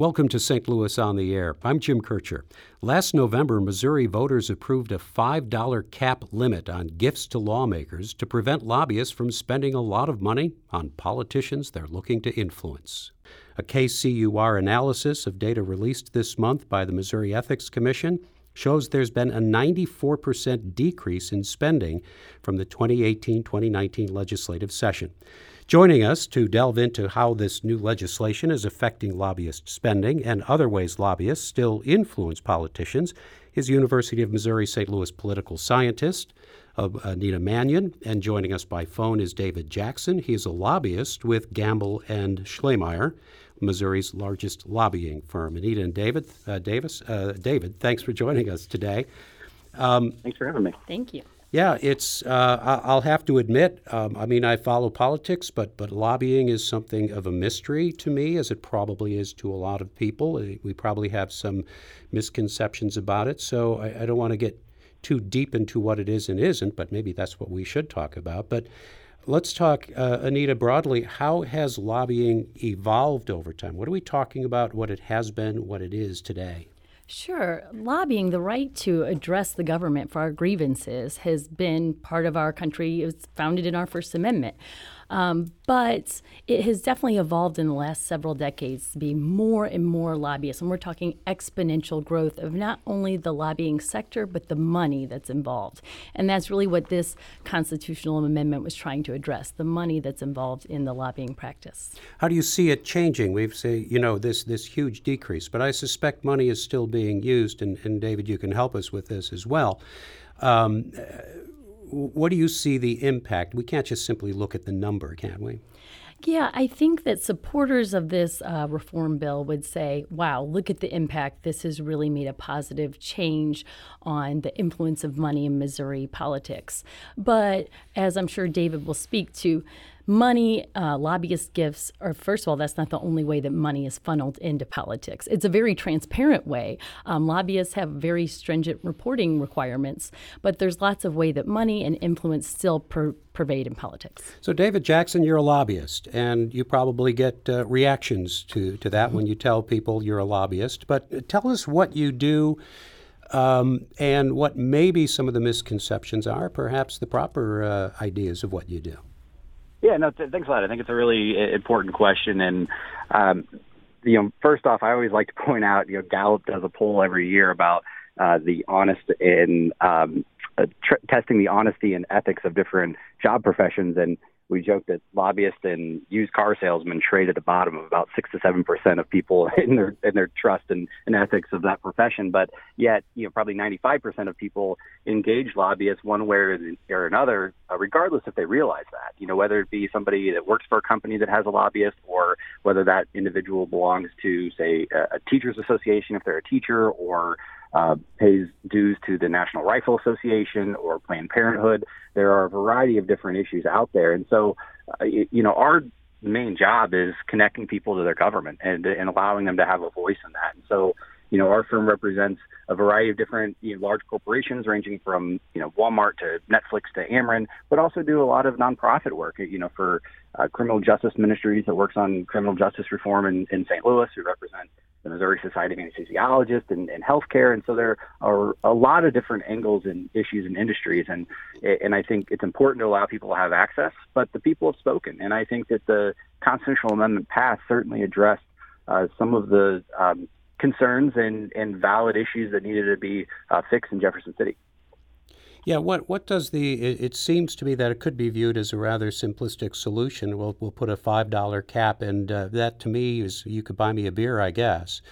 Welcome to St. Louis on the Air. I'm Jim Kircher. Last November, Missouri voters approved a $5 cap limit on gifts to lawmakers to prevent lobbyists from spending a lot of money on politicians they're looking to influence. A KCUR analysis of data released this month by the Missouri Ethics Commission shows there's been a 94% decrease in spending from the 2018 2019 legislative session. Joining us to delve into how this new legislation is affecting lobbyist spending and other ways lobbyists still influence politicians is University of Missouri St. Louis political scientist uh, Anita Manion, and joining us by phone is David Jackson. He is a lobbyist with Gamble and Schlemeier, Missouri's largest lobbying firm. Anita and David, uh, Davis, uh, David, thanks for joining us today. Um, thanks for having me. Thank you. Yeah, it's. Uh, I'll have to admit. Um, I mean, I follow politics, but but lobbying is something of a mystery to me, as it probably is to a lot of people. Uh, we probably have some misconceptions about it. So I, I don't want to get too deep into what it is and isn't, but maybe that's what we should talk about. But let's talk, uh, Anita, broadly. How has lobbying evolved over time? What are we talking about? What it has been, what it is today? Sure. Lobbying, the right to address the government for our grievances, has been part of our country. It was founded in our First Amendment. Um, but it has definitely evolved in the last several decades to be more and more lobbyists. And we're talking exponential growth of not only the lobbying sector, but the money that's involved. And that's really what this constitutional amendment was trying to address the money that's involved in the lobbying practice. How do you see it changing? We've seen, you know, this, this huge decrease, but I suspect money is still being used. And, and David, you can help us with this as well. Um, what do you see the impact? We can't just simply look at the number, can we? Yeah, I think that supporters of this uh, reform bill would say, wow, look at the impact. This has really made a positive change on the influence of money in Missouri politics. But as I'm sure David will speak to, money, uh, lobbyist gifts are, first of all, that's not the only way that money is funneled into politics. It's a very transparent way. Um, lobbyists have very stringent reporting requirements, but there's lots of way that money and influence still per- pervade in politics. So, David Jackson, you're a lobbyist, and you probably get uh, reactions to, to that mm-hmm. when you tell people you're a lobbyist. But tell us what you do. Um, and what maybe some of the misconceptions are, perhaps the proper uh, ideas of what you do. Yeah, no, th- thanks a lot. I think it's a really important question, and um, you know, first off, I always like to point out, you know, Gallup does a poll every year about uh, the honest in um, uh, tr- testing the honesty and ethics of different job professions, and we joke that lobbyists and used car salesmen trade at the bottom of about six to seven percent of people in their in their trust and, and ethics of that profession. But yet, you know, probably ninety five percent of people engage lobbyists one way or another, uh, regardless if they realize that. You know, whether it be somebody that works for a company that has a lobbyist, or whether that individual belongs to, say, a, a teachers association if they're a teacher, or uh, pays dues to the National Rifle Association or Planned Parenthood. There are a variety of different issues out there, and so uh, you know our main job is connecting people to their government and and allowing them to have a voice in that. And so you know, our firm represents a variety of different you know, large corporations, ranging from you know Walmart to Netflix to Ameren, but also do a lot of nonprofit work. You know, for uh, criminal justice ministries that works on criminal justice reform in, in St. Louis. We represent the Missouri Society of Anesthesiologists and, and healthcare, and so there are a lot of different angles and issues and industries, and and I think it's important to allow people to have access. But the people have spoken, and I think that the constitutional amendment passed certainly addressed uh, some of the um, concerns and, and valid issues that needed to be uh, fixed in Jefferson City. Yeah, what what does the? It, it, seems to me that it could be viewed as a rather simplistic solution. We'll we'll put a five dollar cap, and uh, that to me is you could buy me a beer, I guess.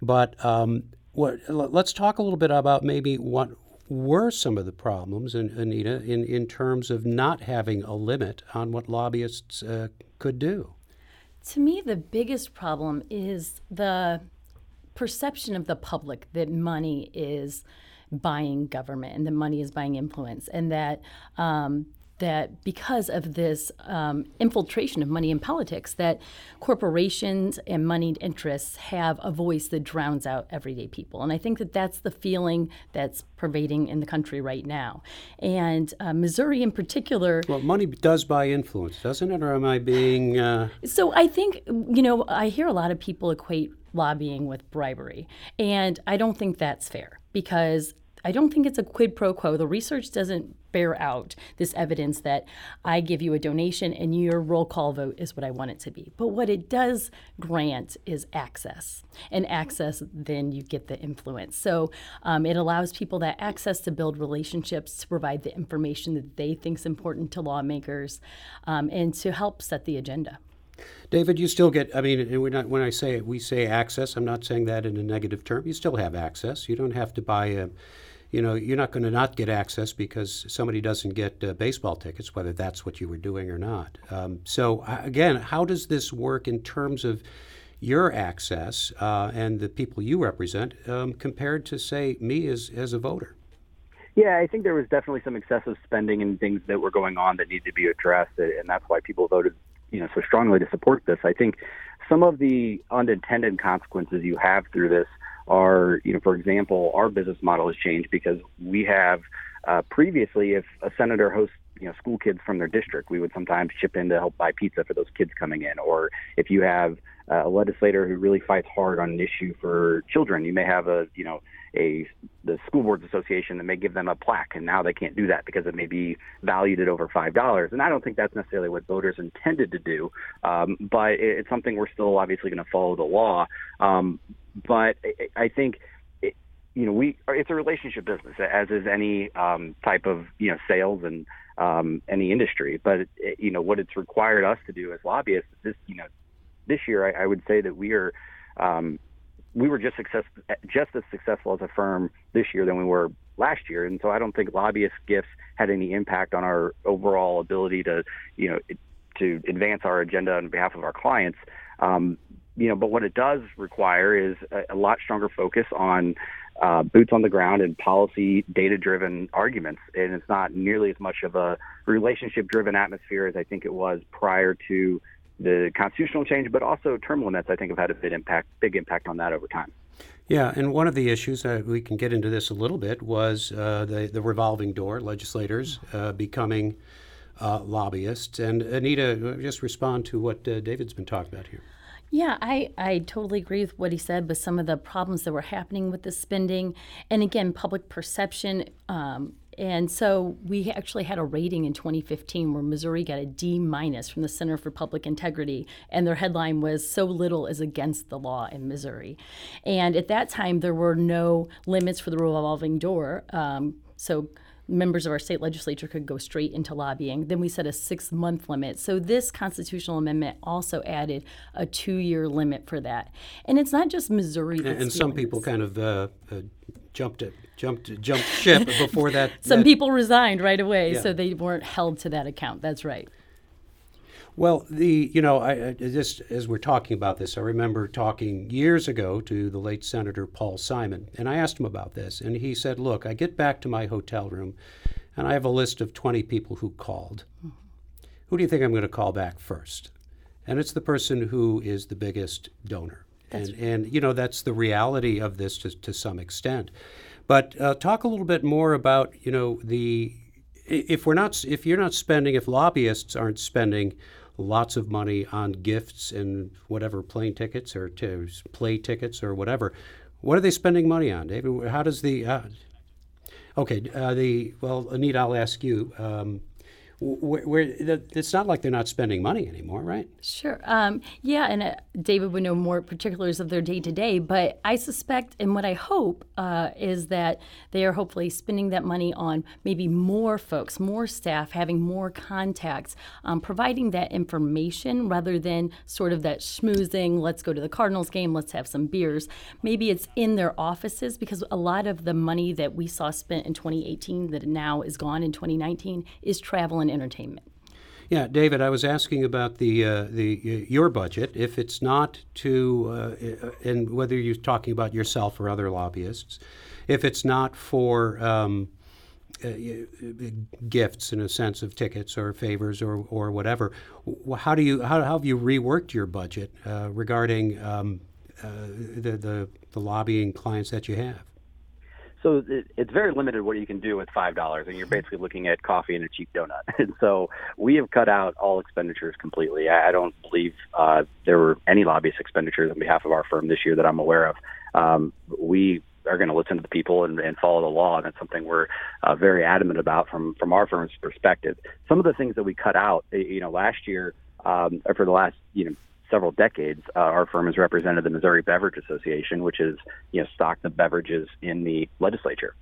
But um, what? Let's talk a little bit about maybe what were some of the problems, Anita, in in terms of not having a limit on what lobbyists uh, could do. To me, the biggest problem is the perception of the public that money is buying government and that money is buying influence and that um, that because of this um, infiltration of money in politics, that corporations and moneyed interests have a voice that drowns out everyday people. And I think that that's the feeling that's pervading in the country right now. And uh, Missouri, in particular. Well, money does buy influence, doesn't it? Or am I being. Uh... So I think, you know, I hear a lot of people equate lobbying with bribery. And I don't think that's fair because I don't think it's a quid pro quo. The research doesn't bear out this evidence that I give you a donation and your roll call vote is what I want it to be. But what it does grant is access. And access, then you get the influence. So um, it allows people that access to build relationships, to provide the information that they think is important to lawmakers, um, and to help set the agenda. David, you still get, I mean, we're not, when I say we say access, I'm not saying that in a negative term. You still have access. You don't have to buy a you know, you're not going to not get access because somebody doesn't get uh, baseball tickets, whether that's what you were doing or not. Um, so, uh, again, how does this work in terms of your access uh, and the people you represent um, compared to, say, me as, as a voter? Yeah, I think there was definitely some excessive spending and things that were going on that need to be addressed, and that's why people voted, you know, so strongly to support this. I think some of the unintended consequences you have through this are, you know, for example, our business model has changed because we have uh, previously, if a senator hosts you know school kids from their district, we would sometimes chip in to help buy pizza for those kids coming in. Or if you have a legislator who really fights hard on an issue for children, you may have a you know a the school boards association that may give them a plaque, and now they can't do that because it may be valued at over five dollars. And I don't think that's necessarily what voters intended to do, um, but it's something we're still obviously going to follow the law. Um, but I think you know we it's a relationship business as is any um, type of you know sales and um, any industry. But it, you know what it's required us to do as lobbyists. This you know this year I, I would say that we are um, we were just success just as successful as a firm this year than we were last year, and so I don't think lobbyist gifts had any impact on our overall ability to you know to advance our agenda on behalf of our clients. Um, you know, but what it does require is a, a lot stronger focus on uh, boots on the ground and policy data driven arguments. And it's not nearly as much of a relationship driven atmosphere as I think it was prior to the constitutional change, but also term limits, I think, have had a big impact, big impact on that over time. Yeah, and one of the issues, uh, we can get into this a little bit, was uh, the, the revolving door, legislators uh, becoming uh, lobbyists. And Anita, just respond to what uh, David's been talking about here. Yeah, I, I totally agree with what he said with some of the problems that were happening with the spending. And again, public perception. Um, and so we actually had a rating in 2015 where Missouri got a D minus from the Center for Public Integrity, and their headline was "So little is against the law in Missouri." And at that time, there were no limits for the revolving door. Um, so members of our state legislature could go straight into lobbying. Then we set a six month limit. So this constitutional amendment also added a two year limit for that. And it's not just Missouri. And, and some people kind of uh, uh, jumped it, jumped jumped ship before that. some that, people resigned right away, yeah. so they weren't held to that account. That's right. Well, the you know, I, I, just as we're talking about this, I remember talking years ago to the late Senator Paul Simon, and I asked him about this, and he said, "Look, I get back to my hotel room, and I have a list of 20 people who called. Who do you think I'm going to call back first? And it's the person who is the biggest donor. That's and, right. and you know that's the reality of this to, to some extent. But uh, talk a little bit more about you know the if we're not if you're not spending if lobbyists aren't spending lots of money on gifts and whatever plane tickets or to play tickets or whatever. What are they spending money on, David? How does the uh, okay uh, the well, Anita, I'll ask you. Um, where, where it's not like they're not spending money anymore, right? Sure. Um, yeah, and uh, David would know more particulars of their day to day, but I suspect and what I hope uh, is that they are hopefully spending that money on maybe more folks, more staff, having more contacts, um, providing that information rather than sort of that schmoozing, let's go to the Cardinals game, let's have some beers. Maybe it's in their offices because a lot of the money that we saw spent in 2018 that now is gone in 2019 is travel and entertainment. Yeah, David, I was asking about the uh, the your budget. If it's not to, uh, and whether you're talking about yourself or other lobbyists, if it's not for um, uh, gifts in a sense of tickets or favors or, or whatever, how do you how, how have you reworked your budget uh, regarding um, uh, the, the the lobbying clients that you have? So it, it's very limited what you can do with five dollars, and you're basically looking at coffee and a cheap donut. And so we have cut out all expenditures completely. I, I don't believe uh, there were any lobbyist expenditures on behalf of our firm this year that I'm aware of. Um, we are going to listen to the people and, and follow the law, and that's something we're uh, very adamant about from from our firm's perspective. Some of the things that we cut out, you know, last year um, or for the last you know several decades, uh, our firm has represented the Missouri Beverage Association, which is you know stock the beverages in the legislature.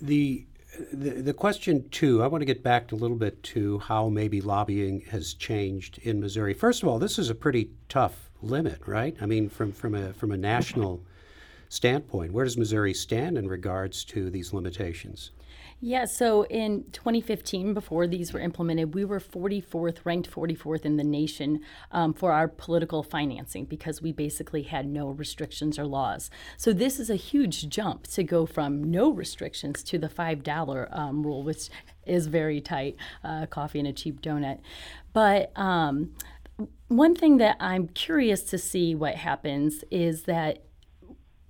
The, the the question too, I want to get back a little bit to how maybe lobbying has changed in Missouri. First of all, this is a pretty tough limit, right? I mean, from from a from a national standpoint, where does Missouri stand in regards to these limitations? Yeah, so in 2015, before these were implemented, we were 44th, ranked 44th in the nation um, for our political financing because we basically had no restrictions or laws. So this is a huge jump to go from no restrictions to the $5 um, rule, which is very tight uh, coffee and a cheap donut. But um, one thing that I'm curious to see what happens is that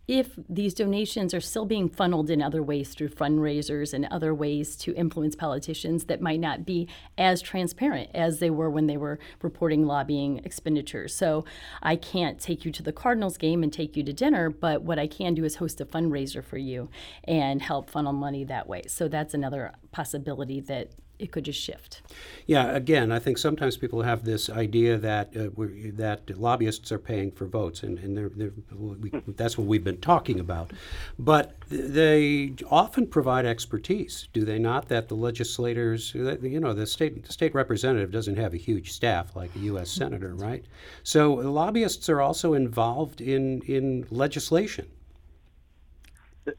if these donations are still being funneled in other ways through fundraisers and other ways to influence politicians that might not be as transparent as they were when they were reporting lobbying expenditures. So I can't take you to the Cardinals game and take you to dinner, but what I can do is host a fundraiser for you and help funnel money that way. So that's another possibility that it could just shift. Yeah, again, I think sometimes people have this idea that uh, that lobbyists are paying for votes, and, and they're, they're, we, that's what we've been talking about. But they often provide expertise, do they not? That the legislators, you know, the state the state representative doesn't have a huge staff like a U.S. senator, right? So lobbyists are also involved in in legislation.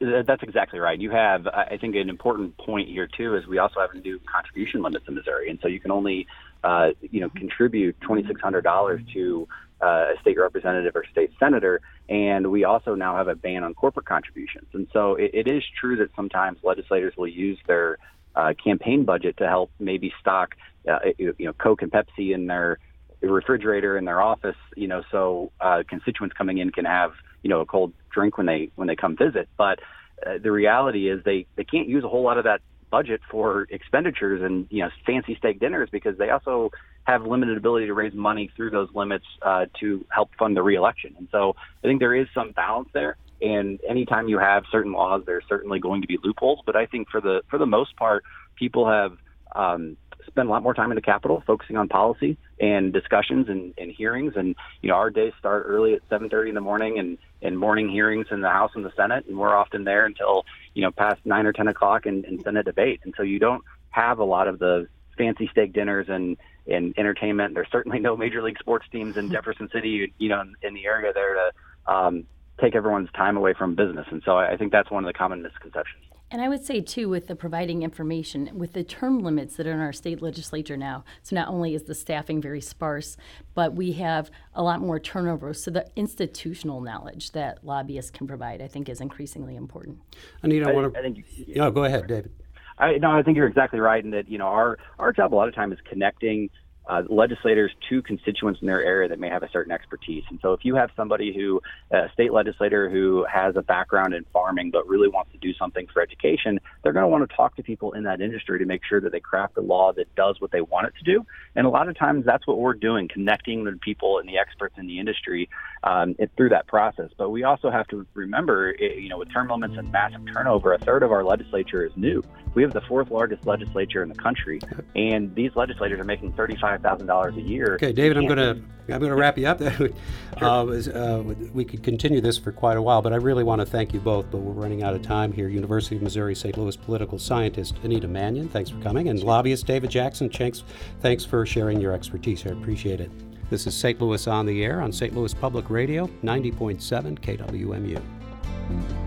That's exactly right. You have, I think, an important point here too is we also have new contribution limits in Missouri, and so you can only, uh, you know, contribute twenty six hundred dollars to uh, a state representative or state senator, and we also now have a ban on corporate contributions. And so it, it is true that sometimes legislators will use their uh, campaign budget to help maybe stock, uh, you know, Coke and Pepsi in their refrigerator in their office, you know, so uh, constituents coming in can have you know a cold drink when they when they come visit. But uh, the reality is they they can't use a whole lot of that budget for expenditures and you know fancy steak dinners because they also have limited ability to raise money through those limits uh, to help fund the reelection. And so I think there is some balance there. And anytime you have certain laws, there's certainly going to be loopholes. But I think for the for the most part, people have um, spend a lot more time in the Capitol focusing on policy and discussions and, and hearings. And you know, our days start early at 7:30 in the morning, and and morning hearings in the House and the Senate, and we're often there until you know past nine or 10 o'clock in, in Senate debate. And so you don't have a lot of the fancy steak dinners and and entertainment. There's certainly no major league sports teams in Jefferson City, you know, in, in the area there to um, take everyone's time away from business. And so I, I think that's one of the common misconceptions. And I would say, too, with the providing information, with the term limits that are in our state legislature now, so not only is the staffing very sparse, but we have a lot more turnover. So the institutional knowledge that lobbyists can provide, I think, is increasingly important. Anita, I, I want to. I think, yeah, go ahead, David. I, no, I think you're exactly right in that, you know, our, our job a lot of time is connecting uh, legislators to constituents in their area that may have a certain expertise. And so, if you have somebody who, a state legislator who has a background in farming but really wants to do something for education, they're going to want to talk to people in that industry to make sure that they craft a law that does what they want it to do. And a lot of times, that's what we're doing, connecting the people and the experts in the industry um, it, through that process. But we also have to remember, you know, with term limits and massive turnover, a third of our legislature is new. We have the fourth largest legislature in the country, and these legislators are making 35 five thousand dollars a year. Okay, David, I'm going to I'm going to wrap you up. sure. uh, uh, we could continue this for quite a while, but I really want to thank you both. But we're running out of time here. University of Missouri St. Louis political scientist Anita Manion, thanks for coming, and lobbyist David Jackson. Thanks, thanks for sharing your expertise. I appreciate it. This is St. Louis on the air on St. Louis Public Radio, 90.7 KWMU.